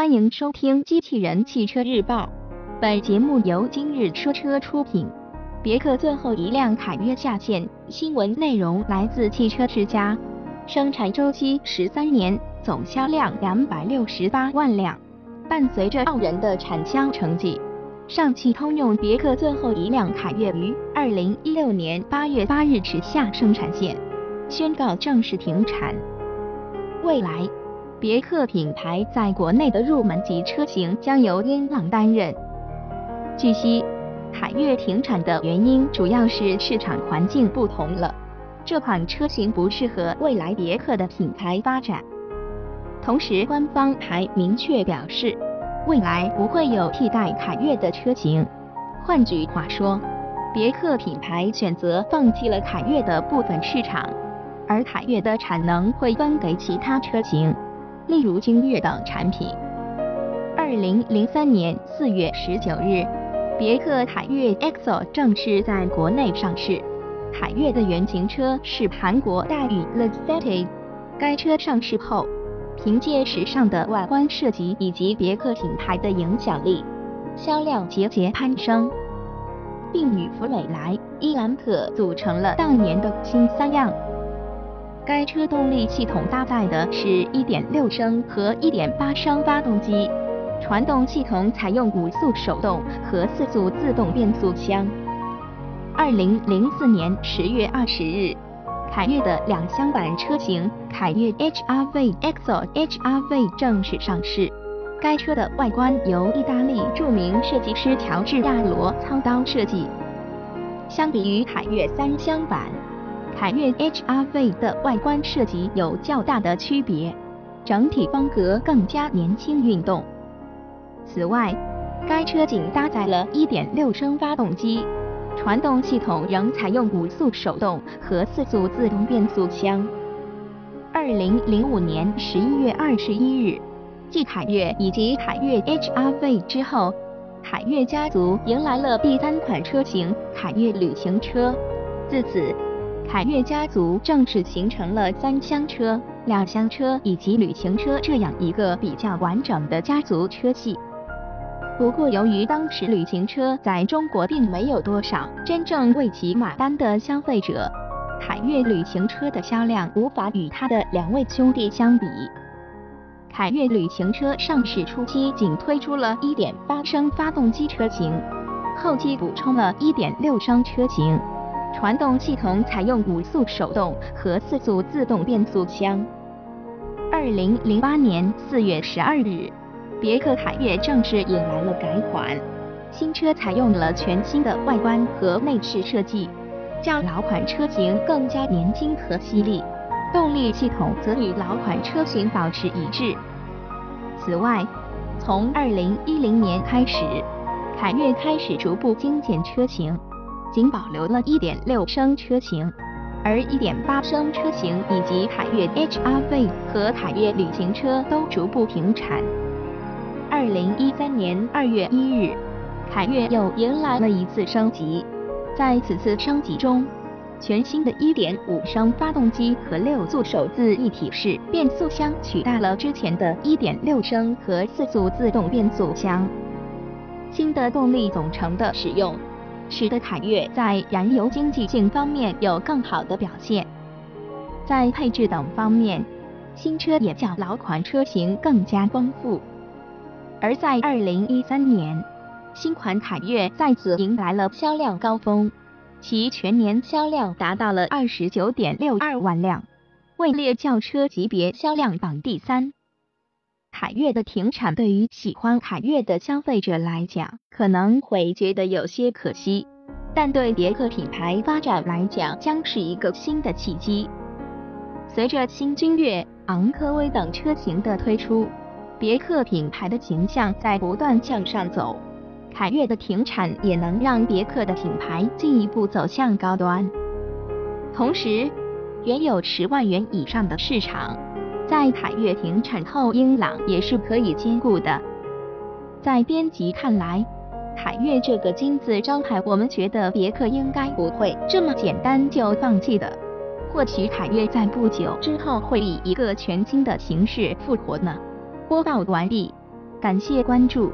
欢迎收听《机器人汽车日报》，本节目由今日说车出品。别克最后一辆凯越下线，新闻内容来自汽车之家。生产周期十三年，总销量两百六十八万辆。伴随着傲人的产销成绩，上汽通用别克最后一辆凯越于二零一六年八月八日止下生产线，宣告正式停产。未来。别克品牌在国内的入门级车型将由英朗担任。据悉，凯越停产的原因主要是市场环境不同了，这款车型不适合未来别克的品牌发展。同时，官方还明确表示，未来不会有替代凯越的车型。换句话说，别克品牌选择放弃了凯越的部分市场，而凯越的产能会分给其他车型。例如君越等产品。二零零三年四月十九日，别克凯越 EXO 正式在国内上市。凯越的原型车是韩国大宇 Lexus。该车上市后，凭借时尚的外观设计以及别克品牌的影响力，销量节节攀升，并与福美来、伊兰特组成了当年的新三样。该车动力系统搭载的是1.6升和1.8升发动机，传动系统采用五速手动和四速自动变速箱。2004年10月20日，凯越的两厢版车型凯越 HR-V、EXO HR-V 正式上市。该车的外观由意大利著名设计师乔治亚罗操刀设计。相比于凯越三厢版。凯越 HR-V 的外观设计有较大的区别，整体风格更加年轻运动。此外，该车仅搭载了一点六升发动机，传动系统仍采用五速手动和四速自动变速箱。二零零五年十一月二十一日，继凯越以及凯越 HR-V 之后，凯越家族迎来了第三款车型凯越旅行车。自此。凯越家族正式形成了三厢车、两厢车以及旅行车这样一个比较完整的家族车系。不过，由于当时旅行车在中国并没有多少真正为其买单的消费者，凯越旅行车的销量无法与它的两位兄弟相比。凯越旅行车上市初期仅推出了一点八升发动机车型，后期补充了一点六升车型。传动系统采用五速手动和四速自动变速箱。二零零八年四月十二日，别克凯越正式迎来了改款，新车采用了全新的外观和内饰设计，较老款车型更加年轻和犀利。动力系统则与老款车型保持一致。此外，从二零一零年开始，凯越开始逐步精简车型。仅保留了1.6升车型，而1.8升车型以及凯越 HR-V 和凯越旅行车都逐步停产。2013年2月1日，凯越又迎来了一次升级，在此次升级中，全新的1.5升发动机和六速手自一体式变速箱取代了之前的1.6升和四速自动变速箱。新的动力总成的使用。使得凯越在燃油经济性方面有更好的表现，在配置等方面，新车也较老款车型更加丰富。而在二零一三年，新款凯越再次迎来了销量高峰，其全年销量达到了二十九点六二万辆，位列轿车级别销量榜第三。凯越的停产对于喜欢凯越的消费者来讲可能会觉得有些可惜，但对别克品牌发展来讲将是一个新的契机。随着新君越、昂科威等车型的推出，别克品牌的形象在不断向上走，凯越的停产也能让别克的品牌进一步走向高端。同时，原有十万元以上的市场。在凯越停产后，英朗也是可以兼顾的。在编辑看来，凯越这个金字招牌，我们觉得别克应该不会这么简单就放弃的。或许凯越在不久之后会以一个全新的形式复活呢。播报完毕。感谢关注。